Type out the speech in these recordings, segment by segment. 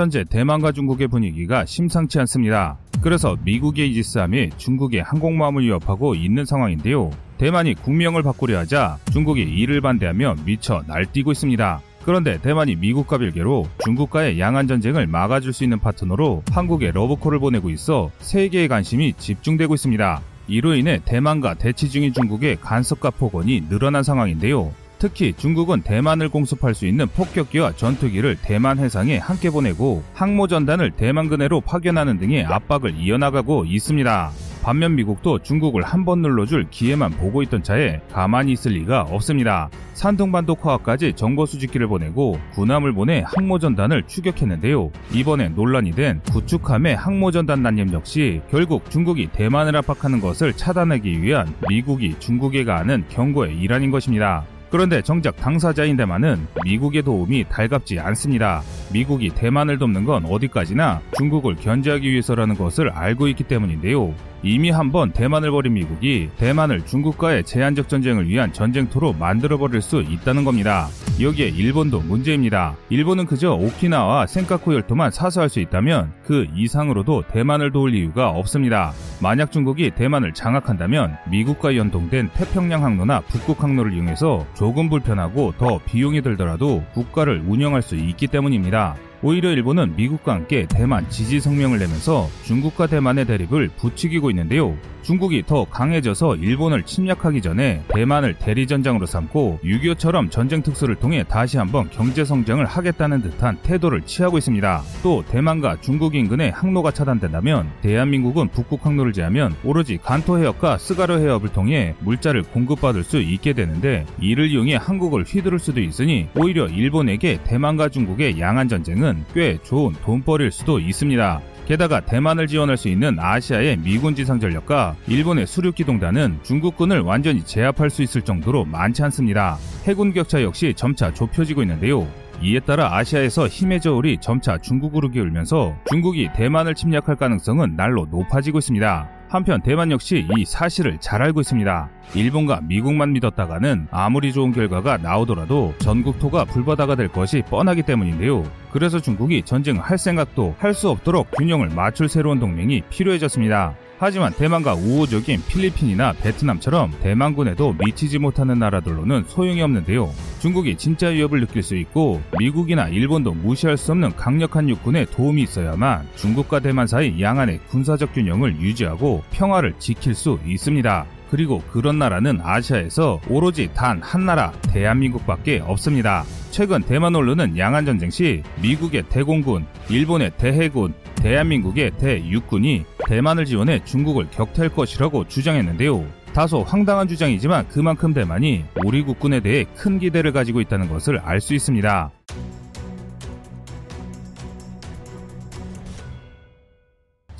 현재 대만과 중국의 분위기가 심상치 않습니다. 그래서 미국의 이지스함이 중국의 항공모함을 위협하고 있는 상황인데요. 대만이 국명을 바꾸려 하자 중국이 이를 반대하며 미쳐 날뛰고 있습니다. 그런데 대만이 미국과 별개로 중국과의 양안 전쟁을 막아줄 수 있는 파트너로 한국에 러브콜을 보내고 있어 세계의 관심이 집중되고 있습니다. 이로 인해 대만과 대치 중인 중국의 간섭과 폭언이 늘어난 상황인데요. 특히 중국은 대만을 공습할 수 있는 폭격기와 전투기를 대만 해상에 함께 보내고 항모 전단을 대만 근해로 파견하는 등의 압박을 이어나가고 있습니다. 반면 미국도 중국을 한 번 눌러줄 기회만 보고 있던 차에 가만히 있을 리가 없습니다. 산둥반도 과학까지 정보 수집기를 보내고 군함을 보내 항모전단을 추격했는데요. 이번에 논란이 된 구축함의 항모전단 난임 역시 결국 중국이 대만을 압박하는 것을 차단하기 위한 미국이 중국에 가하는 경고의 일환인 것입니다. 그런데 정작 당사자인 대만은 미국의 도움이 달갑지 않습니다. 미국이 대만을 돕는 건 어디까지나 중국을 견제하기 위해서라는 것을 알고 있기 때문인데요. 이미 한번 대만을 버린 미국이 대만을 중국과의 제한적 전쟁을 위한 전쟁터로 만들어버릴 수 있다는 겁니다. 여기에 일본도 문제입니다. 일본은 그저 오키나와 센카쿠 열도만 사수할 수 있다면 그 이상으로도 대만을 도울 이유가 없습니다. 만약 중국이 대만을 장악한다면 미국과 연동된 태평양 항로나 북극 항로를 이용해서 조금 불편하고 더 비용이 들더라도 국가를 운영할 수 있기 때문입니다. 오히려 일본은 미국과 함께 대만 지지 성명을 내면서 중국과 대만의 대립을 부추기고 있는데요. 중국이 더 강해져서 일본을 침략하기 전에 대만을 대리전장으로 삼고 6.25처럼 전쟁 특수를 통해 다시 한번 경제 성장을 하겠다는 듯한 태도를 취하고 있습니다. 또 대만과 중국 인근의 항로가 차단된다면 대한민국은 북극 항로를 제하면 오로지 간토 해협과 스가르 해협을 통해 물자를 공급받을 수 있게 되는데 이를 이용해 한국을 휘두를 수도 있으니 오히려 일본에게 대만과 중국의 양안 전쟁은 꽤 좋은 돈벌이일 수도 있습니다. 게다가 대만을 지원할 수 있는 아시아의 미군 지상 전력과 일본의 수륙 기동단은 중국군을 완전히 제압할 수 있을 정도로 많지 않습니다. 해군 격차 역시 점차 좁혀지고 있는데요. 이에 따라 아시아에서 힘의 저울이 점차 중국으로 기울면서 중국이 대만을 침략할 가능성은 날로 높아지고 있습니다. 한편 대만 역시 이 사실을 잘 알고 있습니다. 일본과 미국만 믿었다가는 아무리 좋은 결과가 나오더라도 전국토가 불바다가 될 것이 뻔하기 때문인데요. 그래서 중국이 전쟁을 할 생각도 할 수 없도록 균형을 맞출 새로운 동맹이 필요해졌습니다. 하지만 대만과 우호적인 필리핀이나 베트남처럼 대만군에도 미치지 못하는 나라들로는 소용이 없는데요. 중국이 진짜 위협을 느낄 수 있고 미국이나 일본도 무시할 수 없는 강력한 육군의 도움이 있어야만 중국과 대만 사이 양안의 군사적 균형을 유지하고 평화를 지킬 수 있습니다. 그리고 그런 나라는 아시아에서 오로지 단 한 나라 대한민국밖에 없습니다. 최근 대만 언론은 양안 전쟁 시 미국의 대공군, 일본의 대해군, 대한민국의 대육군이 대만을 지원해 중국을 격퇴할 것이라고 주장했는데요. 다소 황당한 주장이지만 그만큼 대만이 우리 국군에 대해 큰 기대를 가지고 있다는 것을 알 수 있습니다.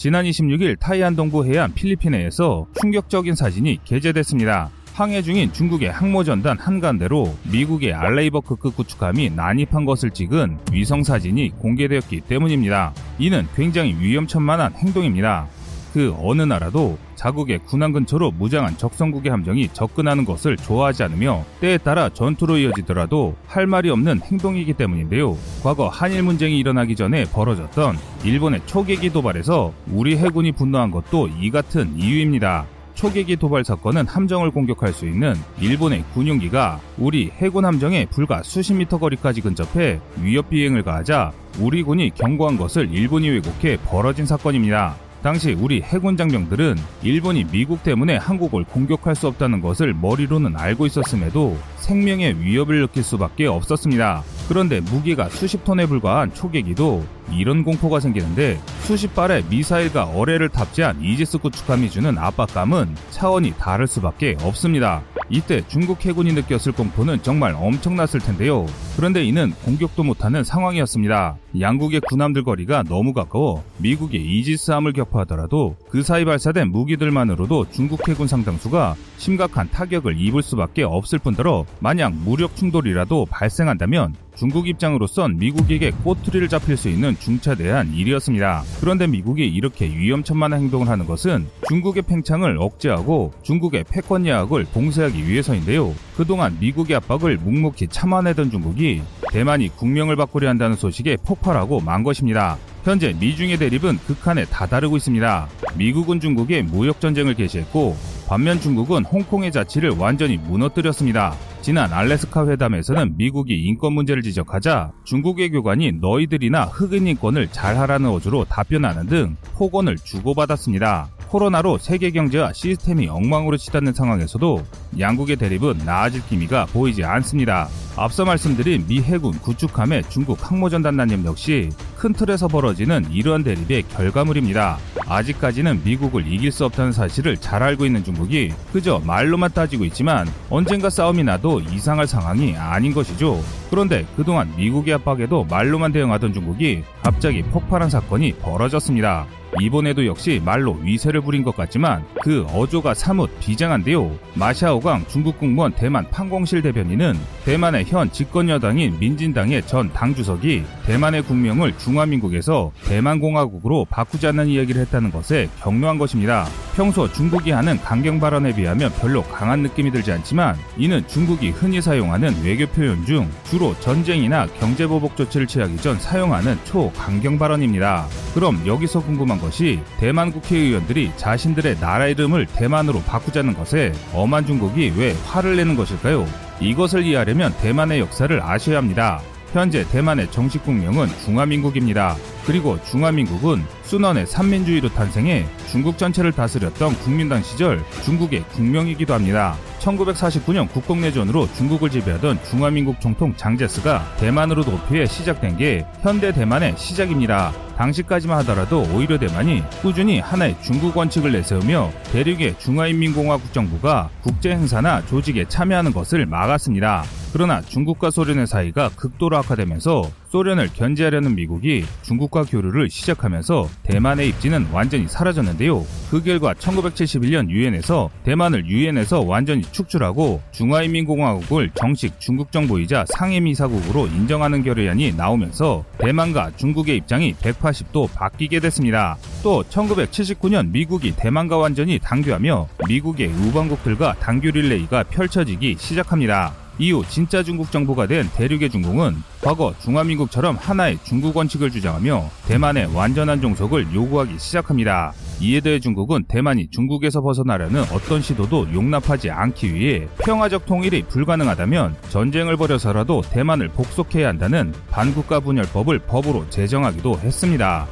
지난 26일 타이안 동부 해안 필리핀해에서 충격적인 사진이 게재됐습니다. 항해 중인 중국의 항모전단 한간대로 미국의 알레이버크급 구축함이 난입한 것을 찍은 위성 사진이 공개되었기 때문입니다. 이는 굉장히 위험천만한 행동입니다. 그 어느 나라도 자국의 군함 근처로 무장한 적성국의 함정이 접근하는 것을 좋아하지 않으며 때에 따라 전투로 이어지더라도 할 말이 없는 행동이기 때문인데요. 과거 한일 문쟁이 일어나기 전에 벌어졌던 일본의 초계기 도발에서 우리 해군이 분노한 것도 이 같은 이유입니다. 초계기 도발 사건은 함정을 공격할 수 있는 일본의 군용기가 우리 해군 함정에 불과 수십 미터 거리까지 근접해 위협 비행을 가하자 우리 군이 경고한 것을 일본이 왜곡해 벌어진 사건입니다. 당시 우리 해군 장병들은 일본이 미국 때문에 한국을 공격할 수 없다는 것을 머리로는 알고 있었음에도 생명의 위협을 느낄 수밖에 없었습니다. 그런데 무게가 수십 톤에 불과한 초계기도 이런 공포가 생기는데 수십 발의 미사일과 어뢰를 탑재한 이지스 구축함이 주는 압박감은 차원이 다를 수밖에 없습니다. 이때 중국 해군이 느꼈을 공포는 정말 엄청났을 텐데요. 그런데 이는 공격도 못하는 상황이었습니다. 양국의 군함들 거리가 너무 가까워 미국의 이지스함을 격파하더라도 그 사이 발사된 무기들만으로도 중국 해군 상당수가 심각한 타격을 입을 수밖에 없을 뿐더러 만약 무력 충돌이라도 발생한다면 중국 입장으로선 미국에게 꼬투리를 잡힐 수 있는 중차대한 일이었습니다. 그런데 미국이 이렇게 위험천만한 행동을 하는 것은 중국의 팽창을 억제하고 중국의 패권 야학을 봉쇄하기 위해서인데요. 그동안 미국의 압박을 묵묵히 참아내던 중국이 대만이 국명을 바꾸려 한다는 소식에 폭발하고 만 것입니다. 현재 미중의 대립은 극한에 다다르고 있습니다. 미국은 중국에 무역 전쟁을 개시했고 반면 중국은 홍콩의 자치를 완전히 무너뜨렸습니다. 지난 알래스카 회담에서는 미국이 인권 문제를 지적하자 중국의 교관이 너희들이나 흑인 인권을 잘하라는 어조로 답변하는 등 폭언을 주고받았습니다. 코로나로 세계 경제와 시스템이 엉망으로 치닫는 상황에서도 양국의 대립은 나아질 기미가 보이지 않습니다. 앞서 말씀드린 미 해군 구축함의 중국 항모전단단님 역시 큰 틀에서 벌어지는 이러한 대립의 결과물입니다. 아직까지는 미국을 이길 수 없다는 사실을 잘 알고 있는 중국이 그저 말로만 따지고 있지만 언젠가 싸움이 나도 이상할 상황이 아닌 것이죠. 그런데 그동안 미국의 압박에도 말로만 대응하던 중국이 갑자기 폭발한 사건이 벌어졌습니다. 이번에도 역시 말로 위세를 부린 것 같지만 그 어조가 사뭇 비장한데요. 마샤오강 중국 국무원 대만 판공실 대변인은 대만의 현 집권 여당인 민진당의 전 당주석이 대만의 국명을 중화민국에서 대만공화국으로 바꾸자는 이야기를 했다는 것에 격려한 것입니다. 평소 중국이 하는 강경 발언에 비하면 별로 강한 느낌이 들지 않지만 이는 중국이 흔히 사용하는 외교 표현 중 주로 전쟁이나 경제보복 조치를 취하기 전 사용하는 초강경 발언입니다. 그럼 여기서 궁금한 것이 대만 국회의원들이 자신들의 나라 이름을 대만으로 바꾸자는 것에 엄한 중국이 왜 화를 내는 것일까요? 이것을 이해하려면 대만의 역사를 아셔야 합니다. 현재 대만의 정식 국명은 중화민국입니다. 그리고 중화민국은 순원의 삼민주의로 탄생해 중국 전체를 다스렸던 국민당 시절 중국의 국명이기도 합니다. 1949년 국共내전으로 중국을 지배하던 중화민국 총통 장제스가 대만으로 도피해 시작된 게 현대 대만의 시작입니다. 당시까지만 하더라도 오히려 대만이 꾸준히 하나의 중국 원칙을 내세우며 대륙의 중화인민공화국 정부가 국제 행사나 조직에 참여하는 것을 막았습니다. 그러나 중국과 소련의 사이가 극도로 악화되면서 소련을 견제하려는 미국이 중국과 교류를 시작하면서 대만의 입지는 완전히 사라졌는데요. 그 결과 1971년 유엔에서 대만을 유엔에서 완전히 축출하고 중화인민공화국을 정식 중국 정부이자 상임이사국으로 인정하는 결의안이 나오면서 대만과 중국의 입장이 180도 바뀌게 됐습니다. 또 1979년 미국이 대만과 완전히 단교하며 미국의 우방국들과 단교 릴레이가 펼쳐지기 시작합니다. 이후 진짜 중국 정부가 된 대륙의 중국은 과거 중화민국처럼 하나의 중국 원칙을 주장하며 대만의 완전한 종속을 요구하기 시작합니다. 이에 대해 중국은 대만이 중국에서 벗어나려는 어떤 시도도 용납하지 않기 위해 평화적 통일이 불가능하다면 전쟁을 벌여서라도 대만을 복속해야 한다는 반국가 분열법을 법으로 제정하기도 했습니다.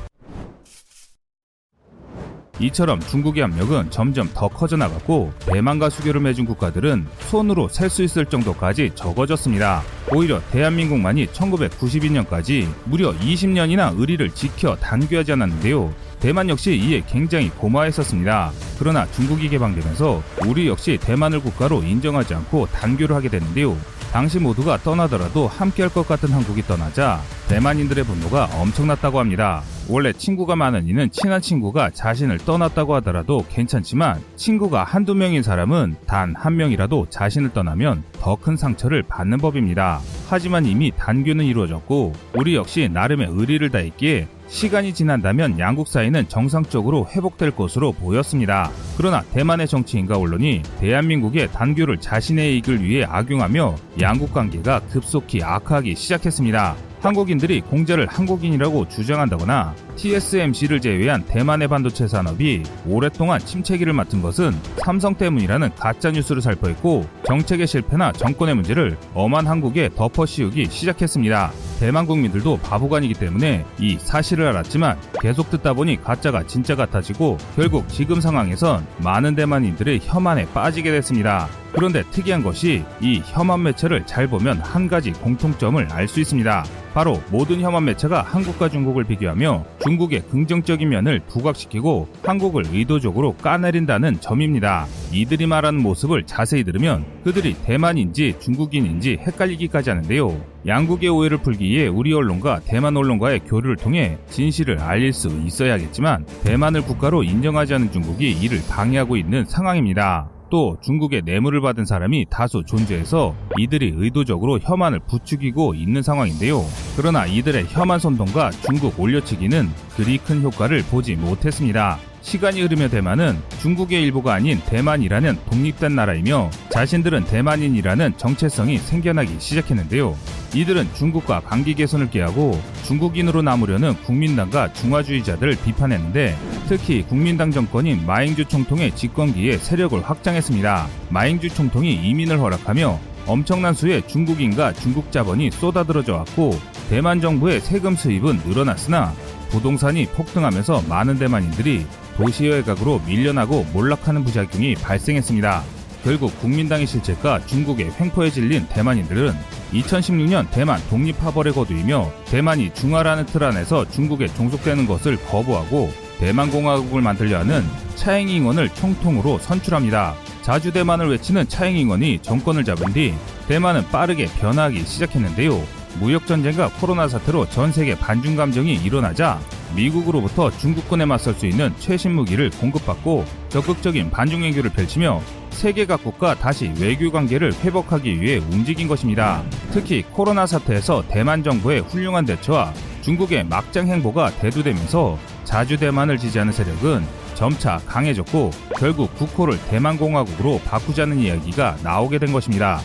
이처럼 중국의 압력은 점점 더 커져 나갔고 대만과 수교를 맺은 국가들은 손으로 셀 수 있을 정도까지 적어졌습니다. 오히려 대한민국만이 1992년까지 무려 20년이나 의리를 지켜 단교하지 않았는데요. 대만 역시 이에 굉장히 고마했었습니다. 그러나 중국이 개방되면서 우리 역시 대만을 국가로 인정하지 않고 단교를 하게 됐는데요. 당시 모두가 떠나더라도 함께할 것 같은 한국이 떠나자 대만인들의 분노가 엄청났다고 합니다. 원래 친구가 많은 이는 친한 친구가 자신을 떠났다고 하더라도 괜찮지만 친구가 한두 명인 사람은 단 한 명이라도 자신을 떠나면 더 큰 상처를 받는 법입니다. 하지만 이미 단교는 이루어졌고 우리 역시 나름의 의리를 다했기에 시간이 지난다면 양국 사이는 정상적으로 회복될 것으로 보였습니다. 그러나 대만의 정치인과 언론이 대한민국의 단교를 자신의 이익을 위해 악용하며 양국 관계가 급속히 악화하기 시작했습니다. 한국인들이 공자를 한국인이라고 주장한다거나 TSMC를 제외한 대만의 반도체 산업이 오랫동안 침체기를 맡은 것은 삼성 때문이라는 가짜 뉴스를 살포했고 정책의 실패나 정권의 문제를 엄한 한국에 덮어 씌우기 시작했습니다. 대만 국민들도 바보가 아니기 때문에 이 사실을 알았지만 계속 듣다 보니 가짜가 진짜 같아지고 결국 지금 상황에선 많은 대만인들의 혐한에 빠지게 됐습니다. 그런데 특이한 것이 이 혐한 매체를 잘 보면 한 가지 공통점을 알 수 있습니다. 바로 모든 혐한 매체가 한국과 중국을 비교하며 중국의 긍정적인 면을 부각시키고 한국을 의도적으로 까내린다는 점입니다. 이들이 말하는 모습을 자세히 들으면 그들이 대만인지 중국인인지 헷갈리기까지 하는데요. 양국의 오해를 풀기 위해 우리 언론과 대만 언론과의 교류를 통해 진실을 알릴 수 있어야겠지만 대만을 국가로 인정하지 않은 중국이 이를 방해하고 있는 상황입니다. 또 중국의 뇌물을 받은 사람이 다수 존재해서 이들이 의도적으로 혐한을 부추기고 있는 상황인데요. 그러나 이들의 혐한 선동과 중국 올려치기는 그리 큰 효과를 보지 못했습니다. 시간이 흐르며 대만은 중국의 일부가 아닌 대만이라는 독립된 나라이며 자신들은 대만인이라는 정체성이 생겨나기 시작했는데요. 이들은 중국과 관계 개선을 깨하고 중국인으로 남으려는 국민당과 중화주의자들을 비판했는데 특히 국민당 정권인 마잉주 총통의 집권기에 세력을 확장했습니다. 마잉주 총통이 이민을 허락하며 엄청난 수의 중국인과 중국 자본이 쏟아들어져 왔고 대만 정부의 세금 수입은 늘어났으나 부동산이 폭등하면서 많은 대만인들이 도시외곽으로 밀려나고 몰락하는 부작용이 발생했습니다. 결국 국민당의 실책과 중국의 횡포에 질린 대만인들은 2016년 대만 독립파벌에 거두이며 대만이 중화라는 틀 안에서 중국에 종속되는 것을 거부하고 대만공화국을 만들려 하는 차잉잉원을 총통으로 선출합니다. 자주 대만을 외치는 차잉잉원이 정권을 잡은 뒤 대만은 빠르게 변화하기 시작했는데요. 무역 전쟁과 코로나 사태로 전 세계 반중 감정이 일어나자 미국으로부터 중국군에 맞설 수 있는 최신 무기를 공급받고 적극적인 반중 외교를 펼치며 세계 각국과 다시 외교 관계를 회복하기 위해 움직인 것입니다. 특히 코로나 사태에서 대만 정부의 훌륭한 대처와 중국의 막장 행보가 대두되면서 자주 대만을 지지하는 세력은 점차 강해졌고 결국 국호를 대만공화국으로 바꾸자는 이야기가 나오게 된 것입니다.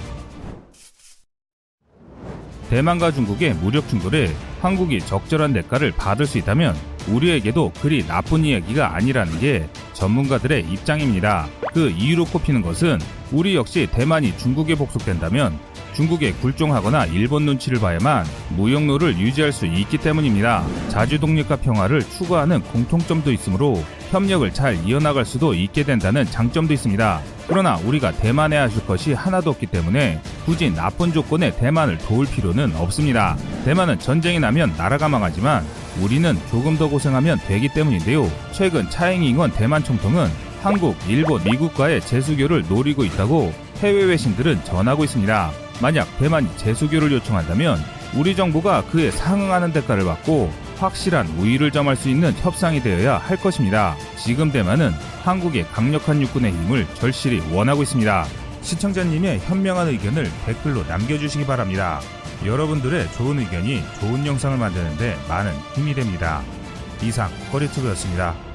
대만과 중국의 무력 충돌에 한국이 적절한 대가를 받을 수 있다면 우리에게도 그리 나쁜 이야기가 아니라는 게 전문가들의 입장입니다. 그 이유로 꼽히는 것은 우리 역시 대만이 중국에 복속된다면 중국에 굴종하거나 일본 눈치를 봐야만 무역로를 유지할 수 있기 때문입니다. 자주 독립과 평화를 추구하는 공통점도 있으므로 협력을 잘 이어나갈 수도 있게 된다는 장점도 있습니다. 그러나 우리가 대만에 하실 것이 하나도 없기 때문에 굳이 나쁜 조건에 대만을 도울 필요는 없습니다. 대만은 전쟁이 나면 나라가 망하지만 우리는 조금 더 고생하면 되기 때문인데요. 최근 차잉잉원 대만 총통은 한국, 일본, 미국과의 재수교를 노리고 있다고 해외 외신들은 전하고 있습니다. 만약 대만이 재수교를 요청한다면 우리 정부가 그에 상응하는 대가를 받고 확실한 우위를 점할 수 있는 협상이 되어야 할 것입니다. 지금 대만은 한국의 강력한 육군의 힘을 절실히 원하고 있습니다. 시청자님의 현명한 의견을 댓글로 남겨주시기 바랍니다. 여러분들의 좋은 의견이 좋은 영상을 만드는데 많은 힘이 됩니다. 이상 꺼리튜브였습니다.